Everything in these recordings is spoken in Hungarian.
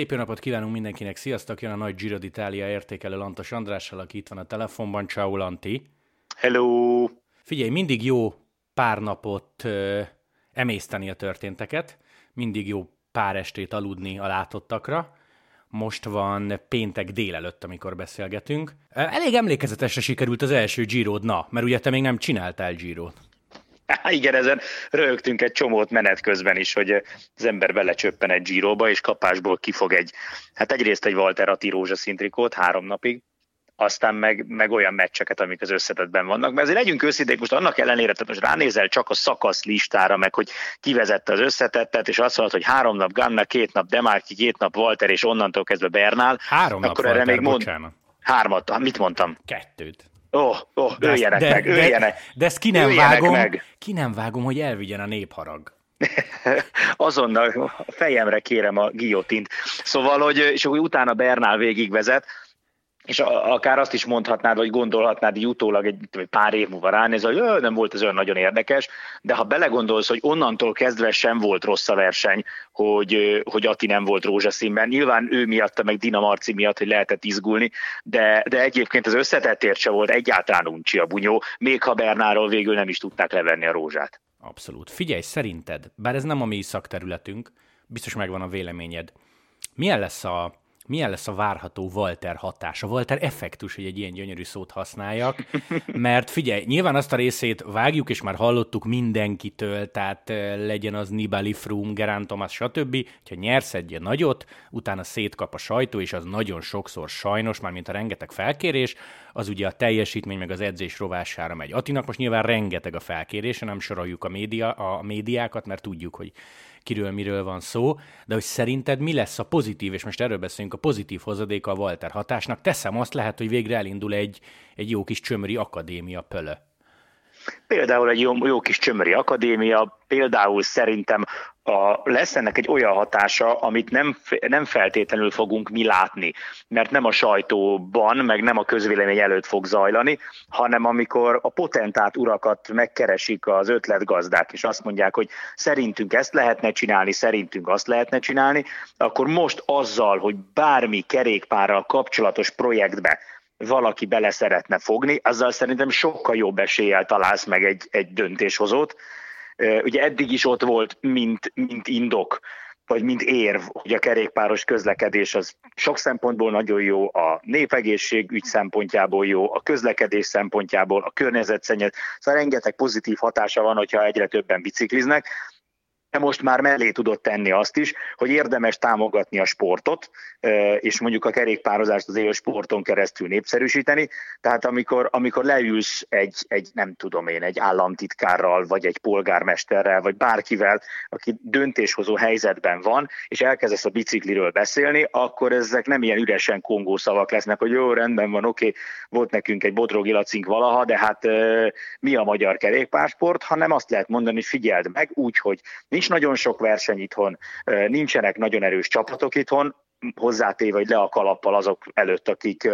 Szép jó napot kívánunk mindenkinek, sziasztok! Jön a nagy Giro d'Italia értékelő Lantos Andrással, aki itt van a telefonban. Ciao Lanti! Hello! Figyelj, mindig jó pár napot ö, emészteni a történteket, mindig jó pár estét aludni a látottakra. Most van péntek délelőtt, amikor beszélgetünk. Elég emlékezetesre sikerült az első giro na, mert ugye te még nem csináltál Girot. Há, igen, ezen rögtünk egy csomót menet közben is, hogy az ember belecsöppen egy Giroba, és kapásból kifog egy, hát egyrészt egy Walter Atti rózsaszín trikót három napig, aztán meg, meg olyan meccseket, amik az összetetben vannak. Mert azért legyünk őszinték, most annak ellenére, tehát most ránézel csak a szakasz listára, meg hogy kivezette az összetettet, és azt mondod, hogy három nap Ganna, két nap Demarki, két nap Walter, és onnantól kezdve Bernál. Három nap akkor Walter, erre még mond... bocsánat. Hármat, mit mondtam? Kettőt. Ó, oh, oh, De, ezt- öljenek de, meg, de, öljenek. de ezt ki nem vágom, meg. ki nem vágom, hogy elvigyen a népharag. Azonnal fejemre kérem a guillotint. Szóval, hogy, és akkor utána Bernál végigvezet, és a- akár azt is mondhatnád, vagy gondolhatnád így utólag egy tudom, pár év múlva ránéz, hogy "Jö, nem volt ez olyan nagyon érdekes, de ha belegondolsz, hogy onnantól kezdve sem volt rossz a verseny, hogy, hogy Ati nem volt rózsaszínben. Nyilván ő miatta, meg Dina Marci miatt, hogy lehetett izgulni, de, de egyébként az összetettért se volt egyáltalán uncsi a bunyó, még ha Bernáról végül nem is tudták levenni a rózsát. Abszolút. Figyelj, szerinted, bár ez nem a mi szakterületünk, biztos megvan a véleményed. Milyen lesz a, milyen lesz a várható Walter hatás, a Walter effektus, hogy egy ilyen gyönyörű szót használjak, mert figyelj, nyilván azt a részét vágjuk, és már hallottuk mindenkitől, tehát eh, legyen az Nibali, Froome, Gerán Thomas, stb. Ha nyersz egy ilyen nagyot, utána szétkap a sajtó, és az nagyon sokszor sajnos, már mint a rengeteg felkérés, az ugye a teljesítmény meg az edzés rovására megy. Atinak most nyilván rengeteg a felkérése, nem soroljuk a, média, a médiákat, mert tudjuk, hogy kiről miről van szó, de hogy szerinted mi lesz a pozitív, és most erről beszélünk, a pozitív hozadéka a Walter hatásnak. Teszem azt lehet, hogy végre elindul egy, egy jó kis csömöri akadémia pölö. Például egy jó, jó kis csömöri akadémia, például szerintem a, lesz ennek egy olyan hatása, amit nem, nem feltétlenül fogunk mi látni, mert nem a sajtóban, meg nem a közvélemény előtt fog zajlani, hanem amikor a potentát urakat megkeresik az ötletgazdák, és azt mondják, hogy szerintünk ezt lehetne csinálni, szerintünk azt lehetne csinálni, akkor most azzal, hogy bármi kerékpárral kapcsolatos projektbe valaki bele szeretne fogni, azzal szerintem sokkal jobb eséllyel találsz meg egy, egy döntéshozót. Ugye eddig is ott volt, mint, mint indok, vagy mint érv, hogy a kerékpáros közlekedés az sok szempontból nagyon jó, a népegészségügy szempontjából jó, a közlekedés szempontjából, a környezetszennyezés, szóval rengeteg pozitív hatása van, hogyha egyre többen bicikliznek, de most már mellé tudott tenni azt is, hogy érdemes támogatni a sportot, és mondjuk a kerékpározást az élő sporton keresztül népszerűsíteni. Tehát amikor, amikor leülsz egy, egy, nem tudom én, egy államtitkárral, vagy egy polgármesterrel, vagy bárkivel, aki döntéshozó helyzetben van, és elkezdesz a bicikliről beszélni, akkor ezek nem ilyen üresen kongó szavak lesznek, hogy jó, rendben van, oké, volt nekünk egy bodrogi lacink valaha, de hát mi a magyar kerékpársport, hanem azt lehet mondani, hogy figyeld meg úgy, hogy nincs nagyon sok verseny itthon, nincsenek nagyon erős csapatok itthon, hozzátéve, hogy le a kalappal azok előtt, akik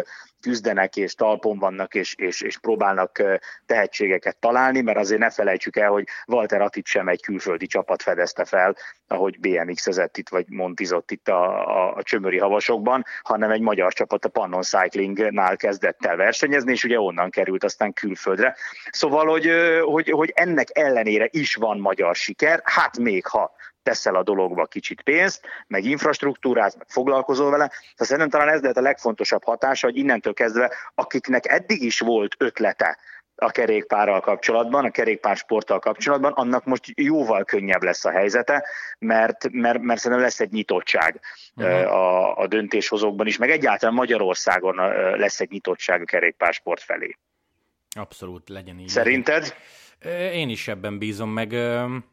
küzdenek és talpon vannak és, és, és próbálnak tehetségeket találni, mert azért ne felejtsük el, hogy Walter Attit sem egy külföldi csapat fedezte fel, ahogy BMX-ezett itt, vagy montizott itt a, a, a csömöri havasokban, hanem egy magyar csapat a Pannon Cyclingnál kezdett el versenyezni, és ugye onnan került aztán külföldre. Szóval, hogy, hogy, hogy ennek ellenére is van magyar siker, hát még ha teszel a dologba kicsit pénzt, meg infrastruktúrát, meg foglalkozol vele. Tehát szerintem talán ez lehet a legfontosabb hatása, hogy innentől kezdve, akiknek eddig is volt ötlete a kerékpárral kapcsolatban, a kerékpársporttal kapcsolatban, annak most jóval könnyebb lesz a helyzete, mert, mert, mert szerintem lesz egy nyitottság uh-huh. a, a döntéshozókban is, meg egyáltalán Magyarországon lesz egy nyitottság a kerékpársport felé. Abszolút legyen így. Szerinted? Ö, Én is ebben bízom, meg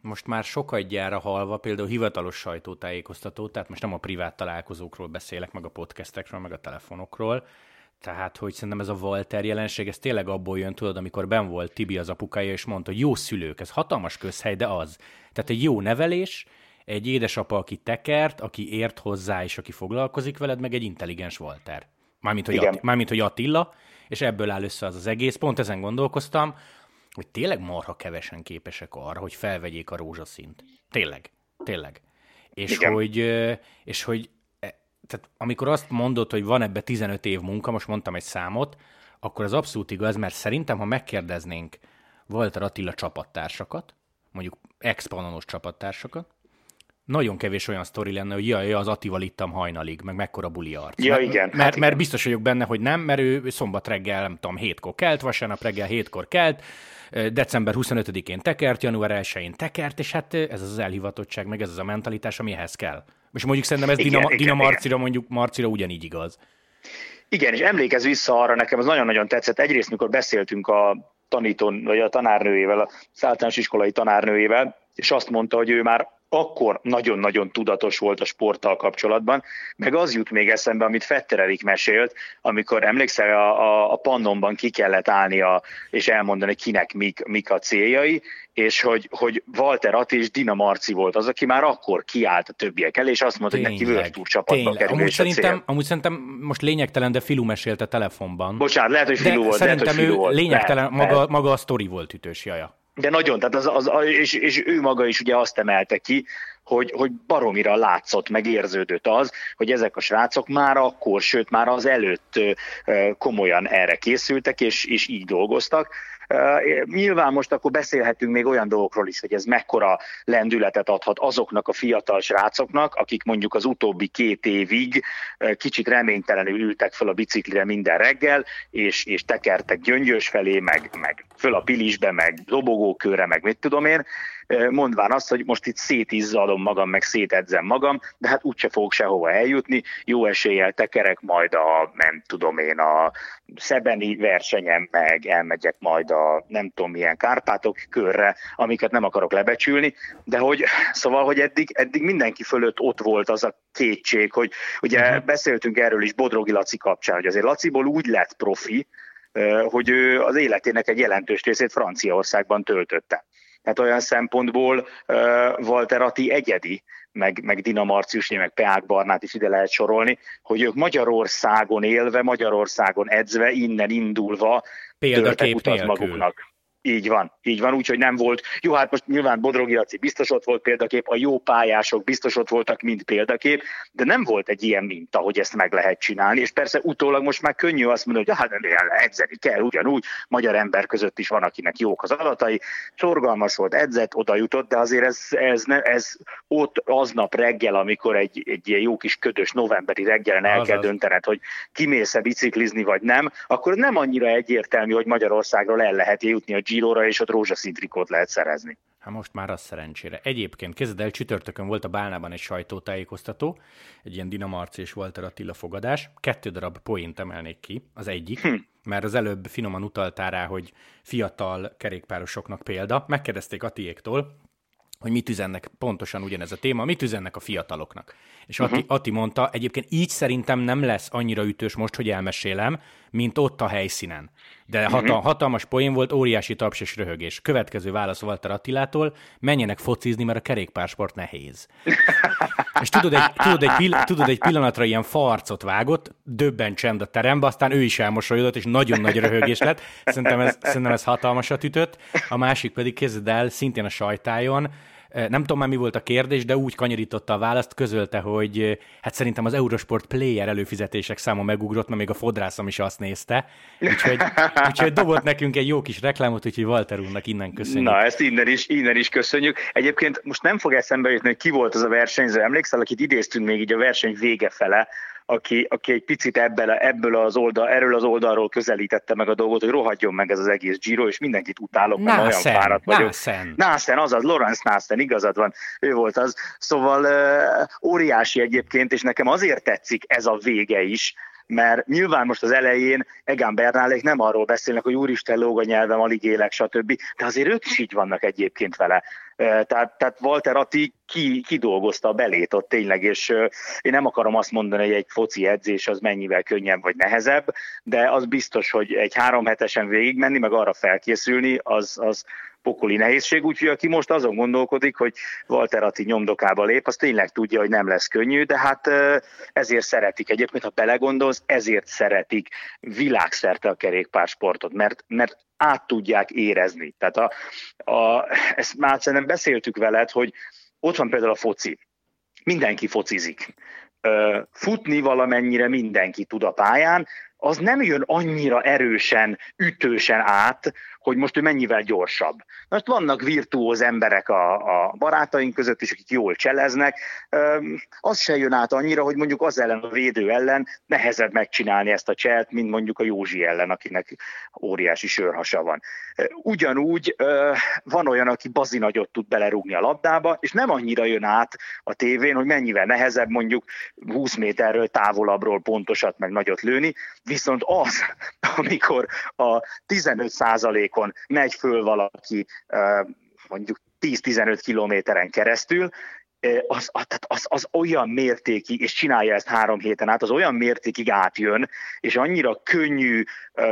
most már sokadjára halva, például hivatalos sajtótájékoztató, tehát most nem a privát találkozókról beszélek, meg a podcastekről, meg a telefonokról, tehát, hogy szerintem ez a Walter jelenség, ez tényleg abból jön, tudod, amikor ben volt Tibi az apukája, és mondta, hogy jó szülők, ez hatalmas közhely, de az. Tehát egy jó nevelés, egy édesapa, aki tekert, aki ért hozzá, és aki foglalkozik veled, meg egy intelligens Walter. Mármint, hogy, Igen. Atti, mármint, hogy Attila, és ebből áll össze az az egész. Pont ezen gondolkoztam, hogy tényleg marha kevesen képesek arra, hogy felvegyék a rózsaszínt. Tényleg, tényleg. És Igen. hogy, és hogy e, tehát amikor azt mondod, hogy van ebbe 15 év munka, most mondtam egy számot, akkor az abszolút igaz, mert szerintem, ha megkérdeznénk Walter Attila csapattársakat, mondjuk ex-panonos csapattársakat, nagyon kevés olyan sztori lenne, hogy jaj, az Attival ittam hajnalig, meg mekkora buli arc. Ja, igen. Mert, hát mert igen. biztos vagyok benne, hogy nem, mert ő szombat reggel, nem tudom, hétkor kelt, vasárnap reggel hétkor kelt, december 25-én tekert, január 1-én tekert, és hát ez az az elhivatottság, meg ez az a mentalitás, ami ehhez kell. És mondjuk szerintem ez Igen, Dina, igen, Dina. Marcira, mondjuk Marcira ugyanígy igaz. Igen, és emlékezz vissza arra, nekem az nagyon-nagyon tetszett. Egyrészt, mikor beszéltünk a tanítón, vagy a tanárnőjével, a általános iskolai tanárnőjével, és azt mondta, hogy ő már akkor nagyon-nagyon tudatos volt a sporttal kapcsolatban, meg az jut még eszembe, amit Fetter Erik mesélt, amikor emlékszel, a, a, a pannonban ki kellett állnia, és elmondani, kinek mik, mik a céljai, és hogy, hogy Walter Atti és Dina Marci volt az, aki már akkor kiállt a többiek elé, és azt mondta, hogy neki Tour csapatba tényleg. kerül, Amúgy szerintem, cél. amúgy szerintem most lényegtelen, de Filu mesélte telefonban. Bocsánat, lehet, hogy de Filu volt, lehet, hogy szerintem Filu ő volt. lényegtelen, Lehet, maga, lehet. maga a sztori volt ütős jaja. De nagyon, tehát az, az, és, és ő maga is ugye azt emelte ki, hogy, hogy baromira látszott, meg érződött az, hogy ezek a srácok már akkor, sőt már az előtt komolyan erre készültek, és, és így dolgoztak. Nyilván most akkor beszélhetünk még olyan dolgokról is, hogy ez mekkora lendületet adhat azoknak a fiatal srácoknak, akik mondjuk az utóbbi két évig kicsit reménytelenül ültek fel a biciklire minden reggel, és, és tekertek gyöngyös felé, meg, meg föl a pilisbe, meg dobogókőre, meg mit tudom én, mondván azt, hogy most itt szétizzadom magam, meg szétedzem magam, de hát úgyse fogok sehova eljutni, jó eséllyel tekerek majd a, nem tudom én, a szebeni versenyem, meg elmegyek majd a nem tudom milyen Kárpátok körre, amiket nem akarok lebecsülni, de hogy szóval, hogy eddig, eddig mindenki fölött ott volt az a kétség, hogy ugye uh-huh. beszéltünk erről is Bodrogi Laci kapcsán, hogy azért Laciból úgy lett profi, hogy ő az életének egy jelentős részét Franciaországban töltötte. Tehát olyan szempontból Walter Atti egyedi, meg, meg Dina Marcius, meg Peák Barnát is ide lehet sorolni, hogy ők Magyarországon élve, Magyarországon edzve, innen indulva Példakép nélkül. maguknak. Így van, így van, úgyhogy nem volt. Jó, hát most nyilván Bodrogi Laci biztos ott volt példakép, a jó pályások biztos ott voltak, mint példakép, de nem volt egy ilyen minta, hogy ezt meg lehet csinálni, és persze utólag most már könnyű azt mondani, hogy hát edzeni kell ugyanúgy, magyar ember között is van, akinek jók az adatai, szorgalmas volt, edzett, oda jutott, de azért ez, ez, ne, ez ott aznap reggel, amikor egy, egy ilyen jó kis ködös novemberi reggelen el Azaz. kell döntened, hogy kimész-e biciklizni, vagy nem, akkor nem annyira egyértelmű, hogy Magyarországról el lehet jutni a Girora, és ott rózsaszín trikót lehet szerezni. Hát most már az szerencsére. Egyébként kezded el, csütörtökön volt a Bálnában egy sajtótájékoztató, egy ilyen Dinamarci és Walter Attila fogadás. Kettő darab poént emelnék ki. Az egyik, hm. mert az előbb finoman utaltál rá, hogy fiatal kerékpárosoknak példa. Megkérdezték Atiéktól, hogy mit üzennek, pontosan ugyanez a téma, mit üzennek a fiataloknak. És Ati, uh-huh. Ati mondta, egyébként így szerintem nem lesz annyira ütős most, hogy elmesélem, mint ott a helyszínen. De hatal, uh-huh. hatalmas poén volt, óriási taps és röhögés. Következő válasz Walter Attilától, menjenek focizni, mert a kerékpársport nehéz. és tudod egy, tudod, egy pill- tudod, egy pillanatra ilyen farcot vágott, döbben csend a terembe, aztán ő is elmosolyodott, és nagyon nagy röhögés lett. Szerintem ez, szerintem ez hatalmasat ütött. A másik pedig kezded el, szintén a sajtájon, nem tudom már mi volt a kérdés, de úgy kanyarította a választ, közölte, hogy hát szerintem az Eurosport player előfizetések száma megugrott, mert még a fodrászom is azt nézte. Úgyhogy, úgyhogy dobott nekünk egy jó kis reklámot, úgyhogy Walter úrnak innen köszönjük. Na, ezt innen is, innen is köszönjük. Egyébként most nem fog eszembe jutni, hogy ki volt az a versenyző. Emlékszel, akit idéztünk még így a verseny vége fele, aki, aki egy picit ebből, ebből az oldal, erről az oldalról közelítette meg a dolgot, hogy rohadjon meg ez az egész Giro, és mindenkit utálok, mert Nászen, olyan fáradt vagyok. Nászen. Nászen, azaz, Lorenz Nászen, igazad van, ő volt az. Szóval óriási egyébként, és nekem azért tetszik ez a vége is, mert nyilván most az elején Egán Bernálék nem arról beszélnek, hogy úristen lóg a nyelvem, alig élek, stb. De azért ők is így vannak egyébként vele. Tehát, tehát Walter Atti ki, kidolgozta a belét ott tényleg, és én nem akarom azt mondani, hogy egy foci edzés az mennyivel könnyebb vagy nehezebb, de az biztos, hogy egy három hetesen végigmenni, meg arra felkészülni, az, az pokoli nehézség, úgyhogy aki most azon gondolkodik, hogy Walter Atti nyomdokába lép, az tényleg tudja, hogy nem lesz könnyű, de hát ezért szeretik. Egyébként, ha belegondolsz, ezért szeretik világszerte a kerékpársportot, mert, mert át tudják érezni. Tehát a, a, ezt már szerintem beszéltük veled, hogy ott van például a foci. Mindenki focizik futni valamennyire mindenki tud a pályán, az nem jön annyira erősen, ütősen át, hogy most ő mennyivel gyorsabb. Most vannak virtuóz emberek a, a barátaink között is, akik jól cseleznek, az se jön át annyira, hogy mondjuk az ellen a védő ellen nehezebb megcsinálni ezt a cselt, mint mondjuk a Józsi ellen, akinek óriási sörhasa van. Ugyanúgy van olyan, aki bazi nagyot tud belerúgni a labdába, és nem annyira jön át a tévén, hogy mennyivel nehezebb mondjuk 20 méterről távolabbról pontosat meg nagyot lőni, viszont az, amikor a 15 százalékon megy föl valaki mondjuk 10-15 kilométeren keresztül, az, tehát az, az olyan mértékig, és csinálja ezt három héten át, az olyan mértékig átjön, és annyira könnyű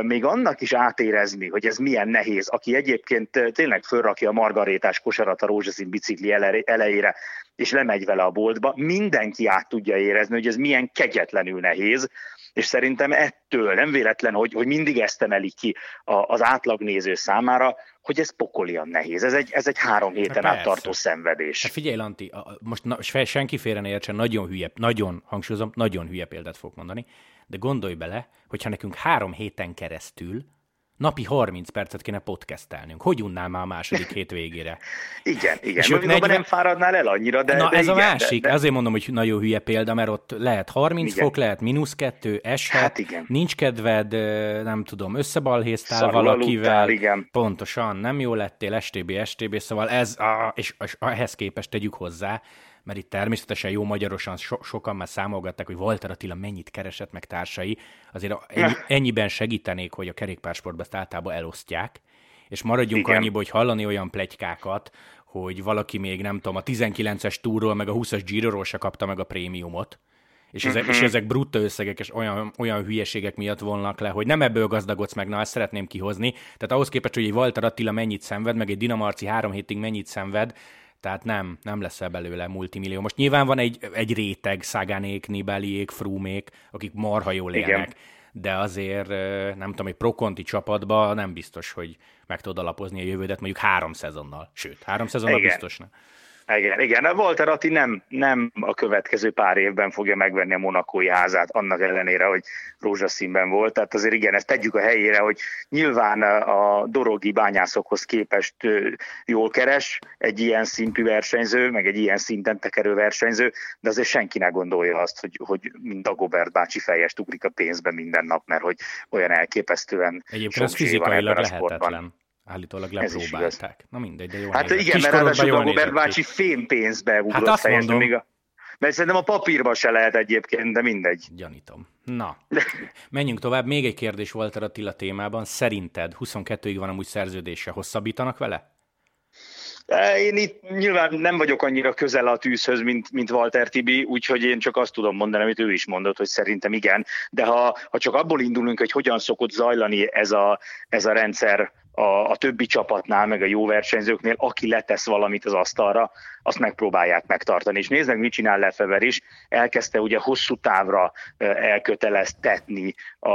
még annak is átérezni, hogy ez milyen nehéz, aki egyébként tényleg fölrakja a margarétás kosarat a rózsaszín bicikli elejére, és lemegy vele a boltba, mindenki át tudja érezni, hogy ez milyen kegyetlenül nehéz, és szerintem ettől nem véletlen, hogy, hogy mindig ezt emelik ki az átlagnéző számára, hogy ez pokolian nehéz. Ez egy, ez egy három héten át tartó szenvedés. Hát figyelj, Lanti, most na, senki félre ne értsen, nagyon hülye, nagyon, hangsúlyozom, nagyon hülye példát fogok mondani, de gondolj bele, hogyha nekünk három héten keresztül napi 30 percet kéne podcastelnünk. Hogy unnál már a második hét végére? igen, igen. És ők 40... nem fáradnál el annyira, de Na de ez igen, a másik. De, de... Azért mondom, hogy nagyon hülye példa, mert ott lehet 30 igen. fok, lehet mínusz kettő, eshet, hát igen. nincs kedved, nem tudom, összebalhéztál Szarul valakivel. Aludtál, igen. Pontosan, nem jó lettél, STB, STB, szóval ez, és, és ehhez képest tegyük hozzá, mert itt természetesen jó magyarosan so- sokan már számolgatták, hogy Walter Attila mennyit keresett meg társai, azért ennyi, ennyiben segítenék, hogy a kerékpársportban ezt általában elosztják, és maradjunk Igen. annyiba, hogy hallani olyan plegykákat, hogy valaki még nem tudom, a 19-es túról, meg a 20-as Giroról se kapta meg a prémiumot, és ezek, uh-huh. és ezek brutta összegek, és olyan, olyan hülyeségek miatt volnak le, hogy nem ebből gazdagodsz meg, na ezt szeretném kihozni. Tehát ahhoz képest, hogy egy Walter Attila mennyit szenved, meg egy Dinamarci három hétig mennyit szenved, tehát nem, nem lesz belőle multimillió. Most nyilván van egy, egy réteg, Szágánék, Nibeliék, Frumék, akik marha jól élnek, Igen. de azért nem tudom, egy prokonti csapatba nem biztos, hogy meg tudod alapozni a jövődet mondjuk három szezonnal. Sőt, három szezonnal Igen. biztos nem. Igen, igen. A Walter Atti nem, nem a következő pár évben fogja megvenni a monakói házát, annak ellenére, hogy rózsaszínben volt. Tehát azért igen, ezt tegyük a helyére, hogy nyilván a dorogi bányászokhoz képest jól keres egy ilyen szintű versenyző, meg egy ilyen szinten tekerő versenyző, de azért senki ne gondolja azt, hogy, hogy mind Dagobert bácsi fejest ugrik a pénzbe minden nap, mert hogy olyan elképesztően Egyébként ez fizikailag lehetetlen. Állítólag lepróbálták. Na mindegy, de jó. Hát nézett. igen, mert ráadásul a Robert bácsi fémpénzbe ugrott hát azt mondom. Még a... Mert szerintem a papírba se lehet egyébként, de mindegy. Gyanítom. Na, menjünk tovább. Még egy kérdés volt a Attila témában. Szerinted 22-ig van amúgy szerződése, hosszabbítanak vele? Én itt nyilván nem vagyok annyira közel a tűzhöz, mint, mint Walter Tibi, úgyhogy én csak azt tudom mondani, amit ő is mondott, hogy szerintem igen. De ha, ha csak abból indulunk, hogy hogyan szokott zajlani ez a, ez a rendszer a, a többi csapatnál, meg a jó versenyzőknél, aki letesz valamit az asztalra, azt megpróbálják megtartani. És nézd meg, mit csinál Lefever is. Elkezdte ugye hosszú távra elköteleztetni a,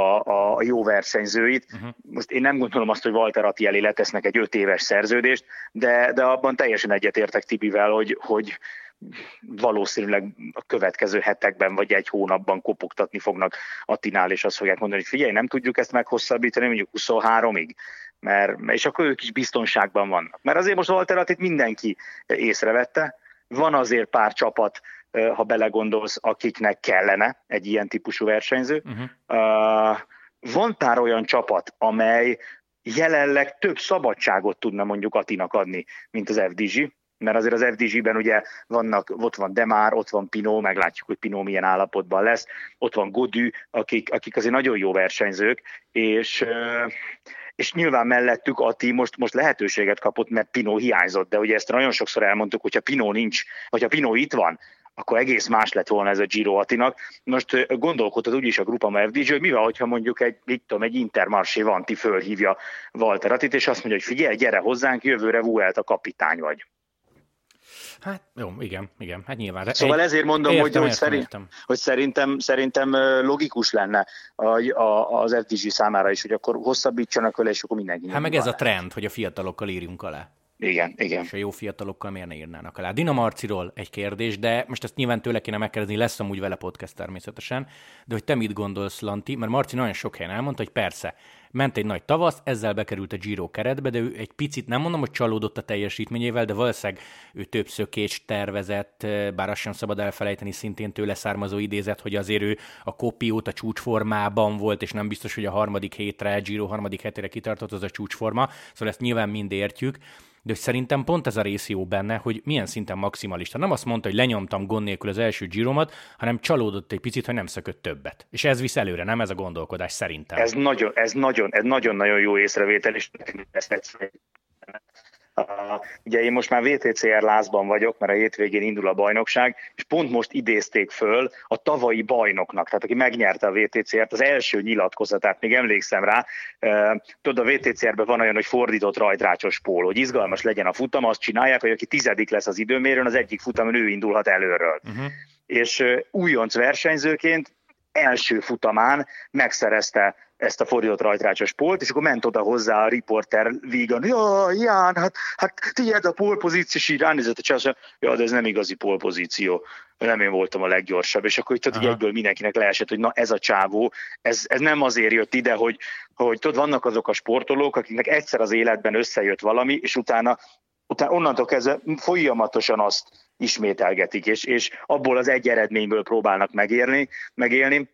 a jó versenyzőit. Uh-huh. Most én nem gondolom azt, hogy Walter Atti elé letesznek egy öt éves szerződést, de, de abban teljesen egyetértek Tibivel, hogy, hogy valószínűleg a következő hetekben vagy egy hónapban kopogtatni fognak Attinál, és azt fogják mondani, hogy figyelj, nem tudjuk ezt meghosszabbítani mondjuk 23-ig mert, és akkor ők is biztonságban vannak. Mert azért most Alteratit mindenki észrevette, van azért pár csapat, ha belegondolsz, akiknek kellene egy ilyen típusú versenyző. Uh-huh. Van pár olyan csapat, amely jelenleg több szabadságot tudna mondjuk Atinak adni, mint az FDG, mert azért az FDG-ben ugye vannak, ott van Demár, ott van Pino, meglátjuk, hogy Pino milyen állapotban lesz, ott van Godű, akik, akik azért nagyon jó versenyzők, és és nyilván mellettük Ati most, most lehetőséget kapott, mert Pino hiányzott, de ugye ezt nagyon sokszor elmondtuk, hogyha Pino nincs, vagy ha Pino itt van, akkor egész más lett volna ez a Giro Atinak. Most gondolkodtad úgyis a Grupama FDG, hogy mi van, hogyha mondjuk egy, mit tudom, egy Intermarché Vanti fölhívja Walter Atit, és azt mondja, hogy figyelj, gyere hozzánk, jövőre Vuelt a kapitány vagy. Hát jó, igen, igen, hát nyilván. Szóval ezért mondom, értem, hogy, értem, hogy, szerint, értem. hogy szerintem, szerintem logikus lenne a, a, az FDG számára is, hogy akkor hosszabbítsanak vele, és akkor mindenki. Hát meg ez a trend, hogy a fiatalokkal írjunk alá. Igen, igen. És a jó fiatalokkal miért ne írnának alá. Dina Marciról egy kérdés, de most ezt nyilván tőle kéne megkérdezni, lesz amúgy vele podcast természetesen, de hogy te mit gondolsz, Lanti? Mert Marci nagyon sok helyen elmondta, hogy persze, ment egy nagy tavasz, ezzel bekerült a Giro keretbe, de ő egy picit, nem mondom, hogy csalódott a teljesítményével, de valószínűleg ő több szökést tervezett, bár azt sem szabad elfelejteni szintén tőle származó idézet, hogy azért ő a kopiót a csúcsformában volt, és nem biztos, hogy a harmadik hétre, Giro harmadik hetére kitartott az a csúcsforma, szóval ezt nyilván mind értjük, de hogy szerintem pont ez a rész jó benne, hogy milyen szinten maximalista. Nem azt mondta, hogy lenyomtam gond nélkül az első gyromat, hanem csalódott egy picit, hogy nem szökött többet. És ez visz előre, nem ez a gondolkodás szerintem. Ez nagyon, ez nagyon, ez nagyon-nagyon jó észrevétel, és ezt Uh, ugye én most már VTCR lázban vagyok, mert a hétvégén indul a bajnokság, és pont most idézték föl a tavalyi bajnoknak, tehát aki megnyerte a VTCR-t, az első nyilatkozatát, még emlékszem rá, uh, tudod, a VTCR-ben van olyan, hogy fordított rajtrácsos pól, hogy izgalmas legyen a futam, azt csinálják, hogy aki tizedik lesz az időmérőn, az egyik futamon ő indulhat előről. Uh-huh. És újonc versenyzőként első futamán megszerezte ezt a fordított rajtrácsos polt, és akkor ment oda hozzá a riporter vígan, ja, Ján, hát, hát tiéd a polpozíció, és így ránézett a csása, ja, de ez nem igazi polpozíció, nem én voltam a leggyorsabb, és akkor itt egyből mindenkinek leesett, hogy na ez a csávó, ez, ez nem azért jött ide, hogy, hogy tudod, vannak azok a sportolók, akiknek egyszer az életben összejött valami, és utána, utána onnantól kezdve folyamatosan azt ismételgetik, és, és abból az egy eredményből próbálnak megérni, megélni.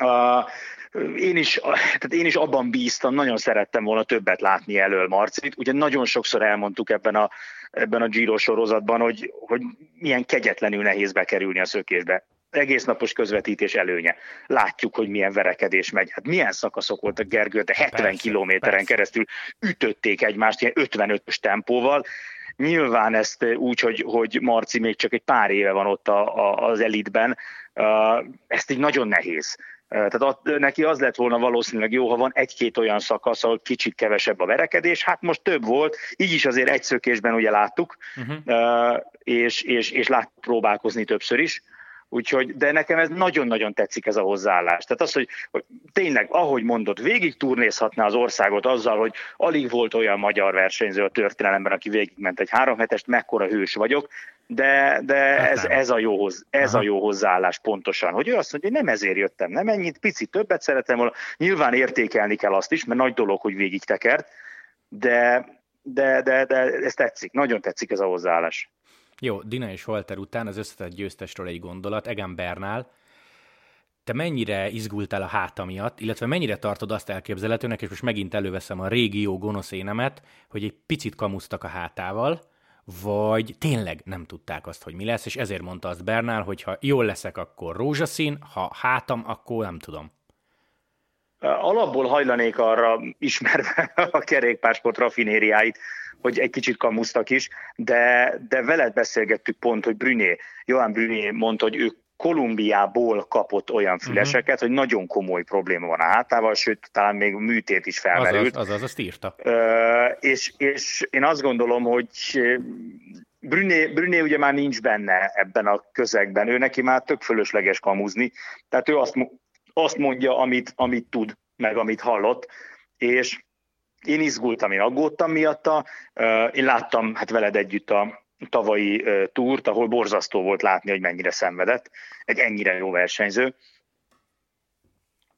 Uh, én is, tehát én is abban bíztam, nagyon szerettem volna többet látni elől Marcit. Ugye nagyon sokszor elmondtuk ebben a, ebben a Giro sorozatban, hogy, hogy milyen kegyetlenül nehéz bekerülni a szökésbe egész napos közvetítés előnye. Látjuk, hogy milyen verekedés megy. Hát milyen szakaszok voltak Gergő, de 70 persze, kilométeren persze. keresztül ütötték egymást ilyen 55-ös tempóval. Nyilván ezt úgy, hogy, hogy Marci még csak egy pár éve van ott a, a, az elitben, ezt így nagyon nehéz. Tehát ott, neki az lett volna valószínűleg jó, ha van egy-két olyan szakasz, ahol kicsit kevesebb a verekedés, hát most több volt, így is azért egy szökésben ugye láttuk, uh-huh. és, és, és láttuk próbálkozni többször is, Úgyhogy, de nekem ez nagyon-nagyon tetszik ez a hozzáállás. Tehát az, hogy, hogy tényleg, ahogy mondott, végig turnézhatná az országot azzal, hogy alig volt olyan magyar versenyző a történelemben, aki végigment egy három hetest, mekkora hős vagyok, de, de hát ez, ez, a jó, ez a jó hozzáállás pontosan, hogy ő azt mondja, hogy nem ezért jöttem, nem ennyit, picit többet szeretem volna. Nyilván értékelni kell azt is, mert nagy dolog, hogy végig tekert, de, de, de, de ez tetszik, nagyon tetszik ez a hozzáállás. Jó, Dina és Walter után az összetett győztesről egy gondolat, Egan Bernál. Te mennyire izgultál a háta miatt, illetve mennyire tartod azt elképzelhetőnek, és most megint előveszem a régió gonosz énemet, hogy egy picit kamusztak a hátával, vagy tényleg nem tudták azt, hogy mi lesz, és ezért mondta azt Bernál, hogy ha jól leszek, akkor rózsaszín, ha hátam, akkor nem tudom. Alapból hajlanék arra, ismerve a kerékpársport rafinériáit, hogy egy kicsit kamusztak is, de, de veled beszélgettük pont, hogy Brüné, Johan Brüné mondta, hogy ő Kolumbiából kapott olyan mhm. füleseket, uh-huh. hogy nagyon komoly probléma van a hátával, sőt, talán még műtét is felmerült. Azaz, azaz azt írta. Uh, és, és én azt gondolom, hogy Brüné, Brüné ugye már nincs benne ebben a közegben, ő neki már tök fölösleges kamuzni, tehát ő azt, azt mondja, amit, amit tud, meg amit hallott, és én izgultam, én aggódtam miatta, én láttam hát veled együtt a tavalyi túrt, ahol borzasztó volt látni, hogy mennyire szenvedett, egy ennyire jó versenyző.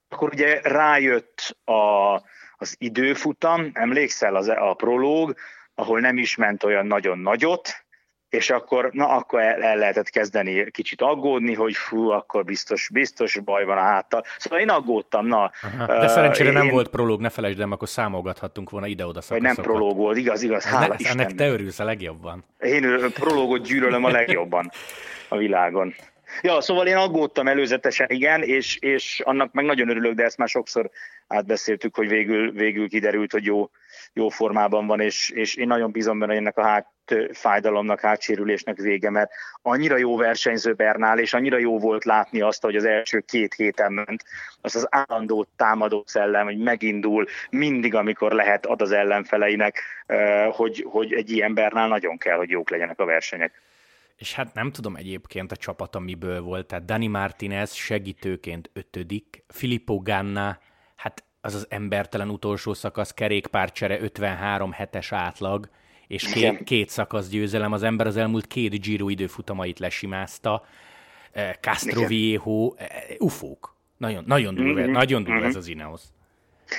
Akkor ugye rájött a, az időfutam, emlékszel az, a prológ, ahol nem is ment olyan nagyon nagyot, és akkor, na, akkor el, el lehetett kezdeni kicsit aggódni, hogy fú, akkor biztos, biztos baj van a háttal. Szóval én aggódtam, na. Aha. De szerencsére én, nem volt prológ, ne felejtsd el, akkor számolgathattunk volna ide-oda szakaszokat. nem prológ volt, igaz, igaz, hála ne, Istennek. Ennek te örülsz a legjobban. Én prológot gyűlölöm a legjobban a világon. Ja, szóval én aggódtam előzetesen, igen, és, és annak meg nagyon örülök, de ezt már sokszor átbeszéltük, hogy végül, végül kiderült, hogy jó, jó formában van, és, és én nagyon bízom benne, hogy ennek a hát fájdalomnak, hátsérülésnek vége, mert annyira jó versenyző Bernál, és annyira jó volt látni azt, hogy az első két héten ment, az az állandó támadó szellem, hogy megindul mindig, amikor lehet ad az ellenfeleinek, hogy, hogy egy ilyen Bernál nagyon kell, hogy jók legyenek a versenyek. És hát nem tudom egyébként a csapata miből volt, tehát Dani Martinez segítőként ötödik, Filippo Ganna, hát az az embertelen utolsó szakasz, kerékpárcsere 53 hetes átlag, és két, két szakasz győzelem, az ember az elmúlt két Giro időfutamait lesimázta, Castro Viejo, ufók. Nagyon, nagyon durva, mm-hmm. nagyon durva mm-hmm. ez az Ineos.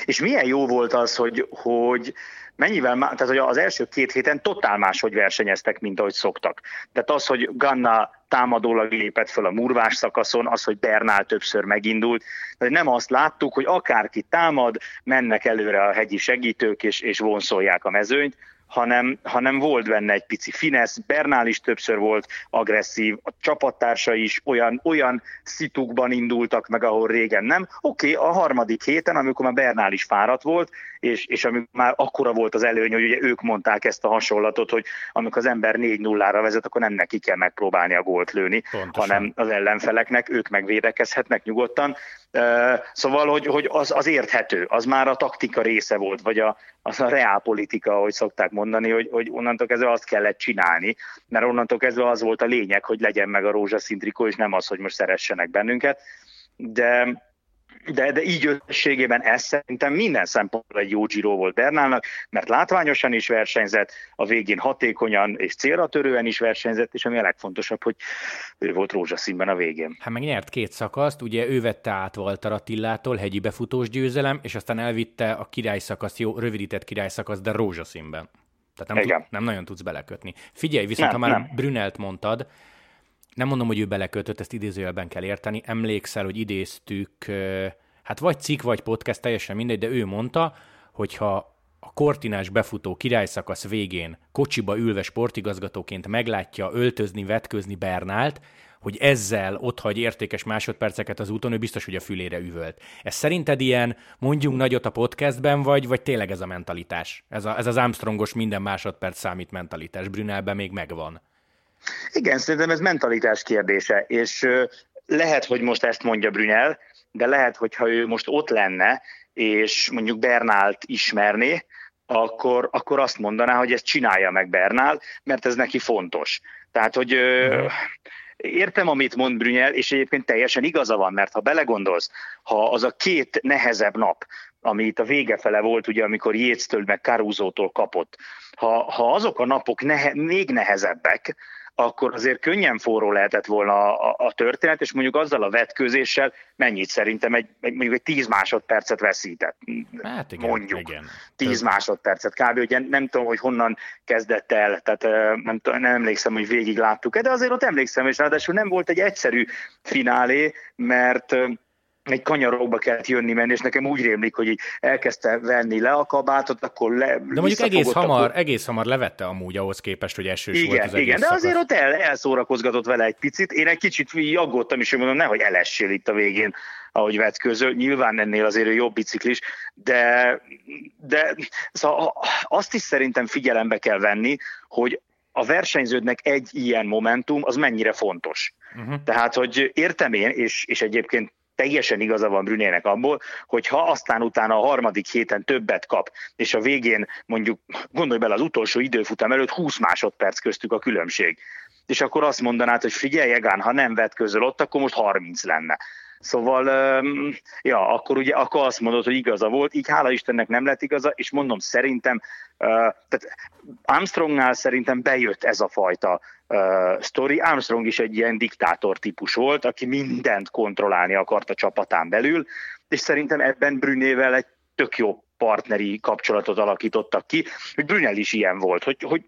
És milyen jó volt az, hogy, hogy mennyivel, tehát hogy az első két héten totál máshogy versenyeztek, mint ahogy szoktak. Tehát az, hogy Ganna támadólag lépett fel a murvás szakaszon, az, hogy Bernál többször megindult. Tehát nem azt láttuk, hogy akárki támad, mennek előre a hegyi segítők, és, és vonszolják a mezőnyt, hanem, hanem volt benne egy pici finesz, Bernál is többször volt agresszív, a csapattársa is olyan, olyan szitukban indultak meg, ahol régen nem. Oké, okay, a harmadik héten, amikor már Bernál is fáradt volt, és, és amikor már akkora volt az előny, hogy ugye ők mondták ezt a hasonlatot, hogy amikor az ember 4-0-ra vezet, akkor nem neki kell megpróbálni a gólt lőni, Pontosan. hanem az ellenfeleknek, ők megvédekezhetnek nyugodtan. Szóval, hogy, hogy az, az érthető, az már a taktika része volt, vagy a, az a reálpolitika, ahogy szokták mondani, hogy, hogy onnantól kezdve azt kellett csinálni, mert onnantól kezdve az volt a lényeg, hogy legyen meg a rózsaszín és nem az, hogy most szeressenek bennünket. De de, de így összességében ez szerintem minden szempontból egy jó Giro volt Bernálnak, mert látványosan is versenyzett, a végén hatékonyan és célra törően is versenyzett, és ami a legfontosabb, hogy ő volt rózsaszínben a végén. Hát meg nyert két szakaszt, ugye ő vette át Walter Attilától hegyi befutós győzelem, és aztán elvitte a királyszakaszt, jó, rövidített királyszakaszt, de rózsaszínben. Tehát nem, tud, nem nagyon tudsz belekötni. Figyelj, viszont nem, ha már nem. Brünelt mondtad, nem mondom, hogy ő belekötött, ezt idézőjelben kell érteni. Emlékszel, hogy idéztük, hát vagy cikk, vagy podcast, teljesen mindegy, de ő mondta, hogyha a kortinás befutó királyszakasz végén kocsiba ülve sportigazgatóként meglátja öltözni, vetközni Bernált, hogy ezzel ott hagy értékes másodperceket az úton, ő biztos, hogy a fülére üvölt. Ez szerinted ilyen mondjunk nagyot a podcastben, vagy, vagy tényleg ez a mentalitás? Ez, a, ez az Armstrongos minden másodperc számít mentalitás. Brünelben még megvan. Igen, szerintem ez mentalitás kérdése, és lehet, hogy most ezt mondja Brünel, de lehet, hogyha ő most ott lenne, és mondjuk Bernált ismerné, akkor, akkor azt mondaná, hogy ezt csinálja meg Bernál, mert ez neki fontos. Tehát, hogy ö, értem, amit mond Brünyel, és egyébként teljesen igaza van, mert ha belegondolsz, ha az a két nehezebb nap, ami itt a vége fele volt, ugye, amikor Jéztől meg Caruso-tól kapott, ha, ha azok a napok nehe, még nehezebbek, akkor azért könnyen forró lehetett volna a, a, a történet, és mondjuk azzal a vetkőzéssel mennyit szerintem egy, egy mondjuk egy 10 másodpercet veszített. Hát igen, mondjuk. Igen. 10 másodpercet kb. Ugye nem tudom, hogy honnan kezdett el, tehát nem, nem emlékszem, hogy végig láttuk de azért ott emlékszem, és ráadásul nem volt egy egyszerű finálé, mert egy kanyarokba kellett jönni menni, és nekem úgy rémlik, hogy így elkezdte venni le a kabátot, akkor le... De mondjuk egész hamar, akkor... egész hamar levette amúgy ahhoz képest, hogy esős igen, volt az Igen, de azért ott el, elszórakozgatott vele egy picit. Én egy kicsit aggódtam is, hogy mondom, nehogy elessél itt a végén, ahogy vetközöl. Nyilván ennél azért ő jobb biciklis, de, de szóval azt is szerintem figyelembe kell venni, hogy a versenyződnek egy ilyen momentum, az mennyire fontos. Uh-huh. Tehát, hogy értem én, és, és egyébként teljesen igaza van Brünének abból, hogy ha aztán utána a harmadik héten többet kap, és a végén mondjuk gondolj bele az utolsó időfutam előtt 20 másodperc köztük a különbség, és akkor azt mondanád, hogy figyelj, Egán, ha nem vett közül ott, akkor most 30 lenne. Szóval, ja, akkor ugye akkor azt mondod, hogy igaza volt, így hála Istennek nem lett igaza, és mondom, szerintem, tehát Armstrongnál szerintem bejött ez a fajta sztori. Armstrong is egy ilyen diktátor típus volt, aki mindent kontrollálni akart a csapatán belül, és szerintem ebben Brünével egy tök jó partneri kapcsolatot alakítottak ki, hogy Brünel is ilyen volt, hogy, hogy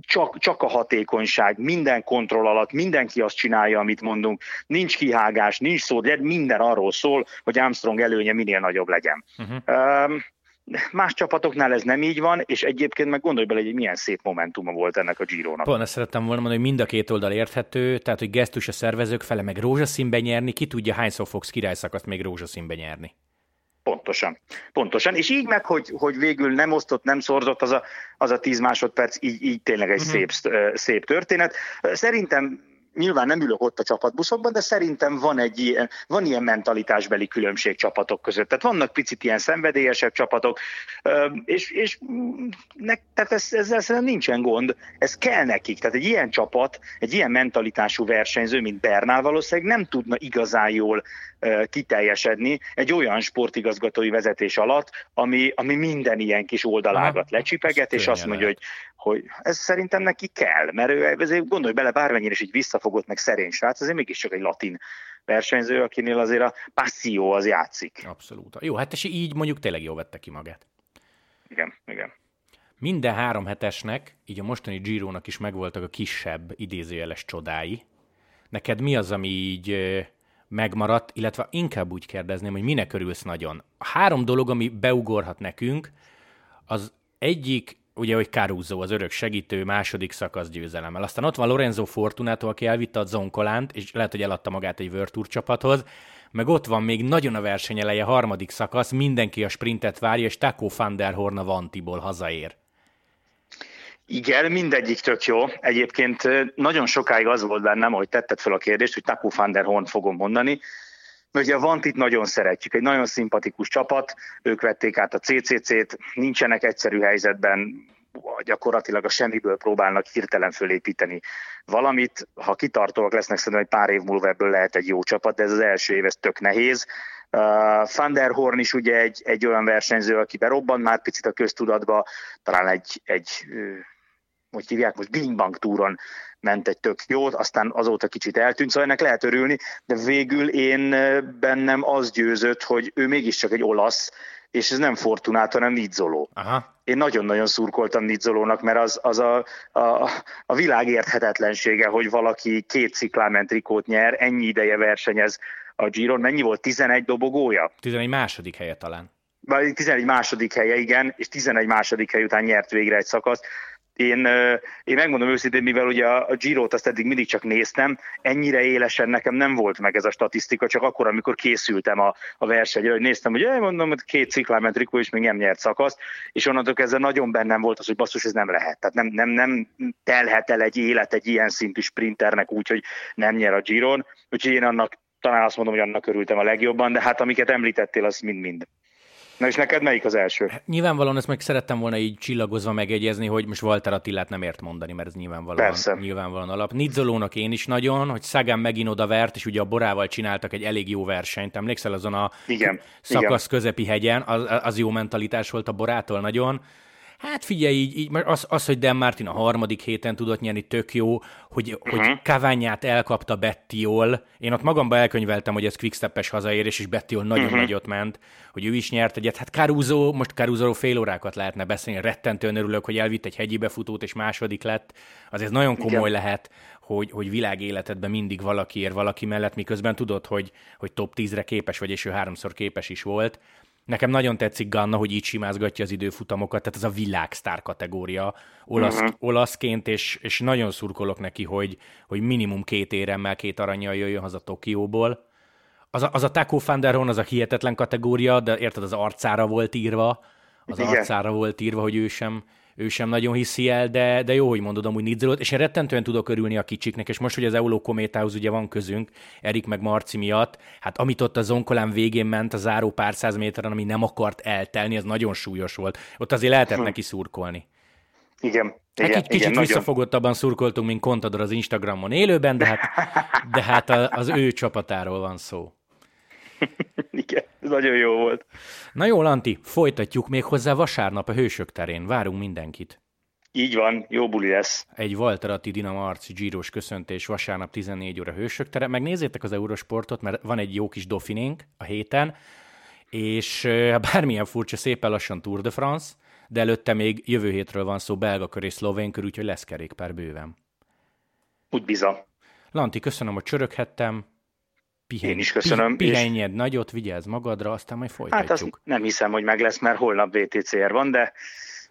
csak, csak a hatékonyság, minden kontroll alatt, mindenki azt csinálja, amit mondunk, nincs kihágás, nincs szó, de minden arról szól, hogy Armstrong előnye minél nagyobb legyen. Uh-huh. Um, Más csapatoknál ez nem így van, és egyébként meg gondolj bele, hogy milyen szép momentuma volt ennek a Giro-nak. Pont ezt szerettem volna mondani, hogy mind a két oldal érthető, tehát hogy gesztus a szervezők fele meg rózsaszínben nyerni, ki tudja hányszor fogsz királyszakaszt még rózsaszínben nyerni. Pontosan. Pontosan. És így meg, hogy, hogy végül nem osztott, nem szorzott az a, az a tíz másodperc, így, így tényleg egy uh-huh. szép, szép történet. Szerintem nyilván nem ülök ott a csapatbuszokban, de szerintem van egy ilyen, van ilyen mentalitásbeli különbség csapatok között. Tehát vannak picit ilyen szenvedélyesebb csapatok, és, és ne, tehát ez, ezzel szerintem nincsen gond, ez kell nekik. Tehát egy ilyen csapat, egy ilyen mentalitású versenyző, mint Bernál valószínűleg nem tudna igazán jól kiteljesedni egy olyan sportigazgatói vezetés alatt, ami, ami minden ilyen kis oldalágat lecsipeget, és azt mondja, hogy, hogy ez szerintem neki kell, mert ő ezért gondolj bele, bármennyire is így visszafogott, meg szerény srác, azért mégiscsak egy latin versenyző, akinél azért a passzió az játszik. Abszolút. Jó, hát és így mondjuk tényleg jól vette ki magát. Igen, igen. Minden három hetesnek, így a mostani Girónak is megvoltak a kisebb idézőjeles csodái. Neked mi az, ami így megmaradt, illetve inkább úgy kérdezném, hogy minek örülsz nagyon. A három dolog, ami beugorhat nekünk, az egyik, ugye, hogy Caruso, az örök segítő, második szakasz győzelemmel. Aztán ott van Lorenzo Fortunato, aki elvitte a Zonkolánt, és lehet, hogy eladta magát egy World Tour csapathoz, meg ott van még nagyon a verseny eleje, harmadik szakasz, mindenki a sprintet várja, és Taco van der Horn a Vantiból hazaér. Igen, mindegyik tök jó. Egyébként nagyon sokáig az volt bennem, hogy tetted fel a kérdést, hogy Taku van der Horn fogom mondani, mert ugye a Vantit nagyon szeretjük, egy nagyon szimpatikus csapat, ők vették át a CCC-t, nincsenek egyszerű helyzetben, gyakorlatilag a semmiből próbálnak hirtelen fölépíteni valamit. Ha kitartóak lesznek, szerintem egy pár év múlva ebből lehet egy jó csapat, de ez az első év, ez tök nehéz. Uh, Van der Horn is ugye egy, egy olyan versenyző, aki berobban már picit a köztudatba, talán egy, egy hogy hívják, most Bing Bang túron ment egy tök jót, aztán azóta kicsit eltűnt, szóval ennek lehet örülni, de végül én bennem az győzött, hogy ő mégiscsak egy olasz, és ez nem Fortunát, hanem Nizzoló. Aha. Én nagyon-nagyon szurkoltam Nizzolónak, mert az, az a, a, a világ érthetetlensége, hogy valaki két ciklámentrikót nyer, ennyi ideje versenyez a Giron. Mennyi volt? 11 dobogója? 11 második helye talán. 11 második helye, igen, és 11 második hely után nyert végre egy szakaszt. Én, én megmondom őszintén, mivel ugye a Giro-t azt eddig mindig csak néztem, ennyire élesen nekem nem volt meg ez a statisztika, csak akkor, amikor készültem a, a versenyre, hogy néztem, hogy mondom, hogy két cikláment Trikó is még nem nyert szakaszt, és onnantól kezdve nagyon bennem volt az, hogy basszus, ez nem lehet. Tehát nem, nem, nem telhet el egy élet egy ilyen szintű sprinternek úgy, hogy nem nyer a Giron, úgyhogy én annak talán azt mondom, hogy annak örültem a legjobban, de hát amiket említettél, az mind-mind. Na és neked melyik az első? Hát nyilvánvalóan ezt meg szerettem volna így csillagozva megegyezni, hogy most Walter Attilát nem ért mondani, mert ez nyilvánvalóan, Persze. nyilvánvalóan alap. Nidzolónak én is nagyon, hogy Szagán megint oda vert, és ugye a Borával csináltak egy elég jó versenyt. Emlékszel azon a igen, szakasz igen. közepi hegyen? Az, az jó mentalitás volt a Borától nagyon. Hát figyelj, így, így az, az, hogy Dan Martin a harmadik héten tudott nyerni, tök jó, hogy, uh-huh. hogy Kaványát elkapta Bettiol. Én ott magamba elkönyveltem, hogy ez quickstep-es hazaérés, és Bettiol nagyon uh-huh. nagyot ment, hogy ő is nyert egyet. Hát Caruso, most caruso fél órákat lehetne beszélni, rettentően örülök, hogy elvitt egy hegyi befutót, és második lett. Azért nagyon komoly Igen. lehet, hogy, hogy világéletedben mindig valaki ér valaki mellett, miközben tudod, hogy, hogy top 10-re képes vagy, és ő háromszor képes is volt. Nekem nagyon tetszik Ganna, hogy így simázgatja az időfutamokat, tehát ez a világsztár kategória olasz, uh-huh. olaszként, és, és nagyon szurkolok neki, hogy, hogy minimum két éremmel, két aranyjal jöjjön haza Tokióból. Az a, az a Taco Fanderon, az a hihetetlen kategória, de érted, az arcára volt írva, az Igen. arcára volt írva, hogy ő sem, ő sem nagyon hiszi el, de, de jó, hogy mondod amúgy Nidzolót, és én rettentően tudok örülni a kicsiknek, és most, hogy az Euló kométához ugye van közünk, Erik meg Marci miatt, hát amit ott a Zonkolán végén ment a záró pár száz méteren, ami nem akart eltelni, az nagyon súlyos volt. Ott azért lehetett hm. neki szurkolni. Igen. Hát igen, kicsit igen, visszafogottabban szurkoltunk, mint Contador az Instagramon élőben, de hát, de hát az ő csapatáról van szó. Igen, ez nagyon jó volt. Na jó, Lanti, folytatjuk még hozzá vasárnap a Hősök terén. Várunk mindenkit. Így van, jó buli lesz. Egy Walter Atti Dinamo Arci Giros köszöntés vasárnap 14 óra Hősök tere. Megnézzétek az Eurosportot, mert van egy jó kis dofinénk a héten, és bármilyen furcsa, szépen lassan Tour de France, de előtte még jövő hétről van szó belga kör és szlovén kör, úgyhogy lesz kerékpár bőven. Úgy biza. Lanti, köszönöm, hogy csöröghettem. Pihenj, Én is köszönöm. Pihenjed és... nagyot, vigyázz magadra, aztán majd folytatjuk. Hát azt nem hiszem, hogy meg lesz, mert holnap VTCR van, de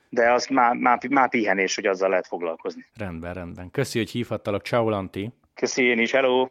de az már, már, már pihenés, hogy azzal lehet foglalkozni. Rendben, rendben. Köszi, hogy hívhattalak. Ciao, Lanti. Köszi én is, hello.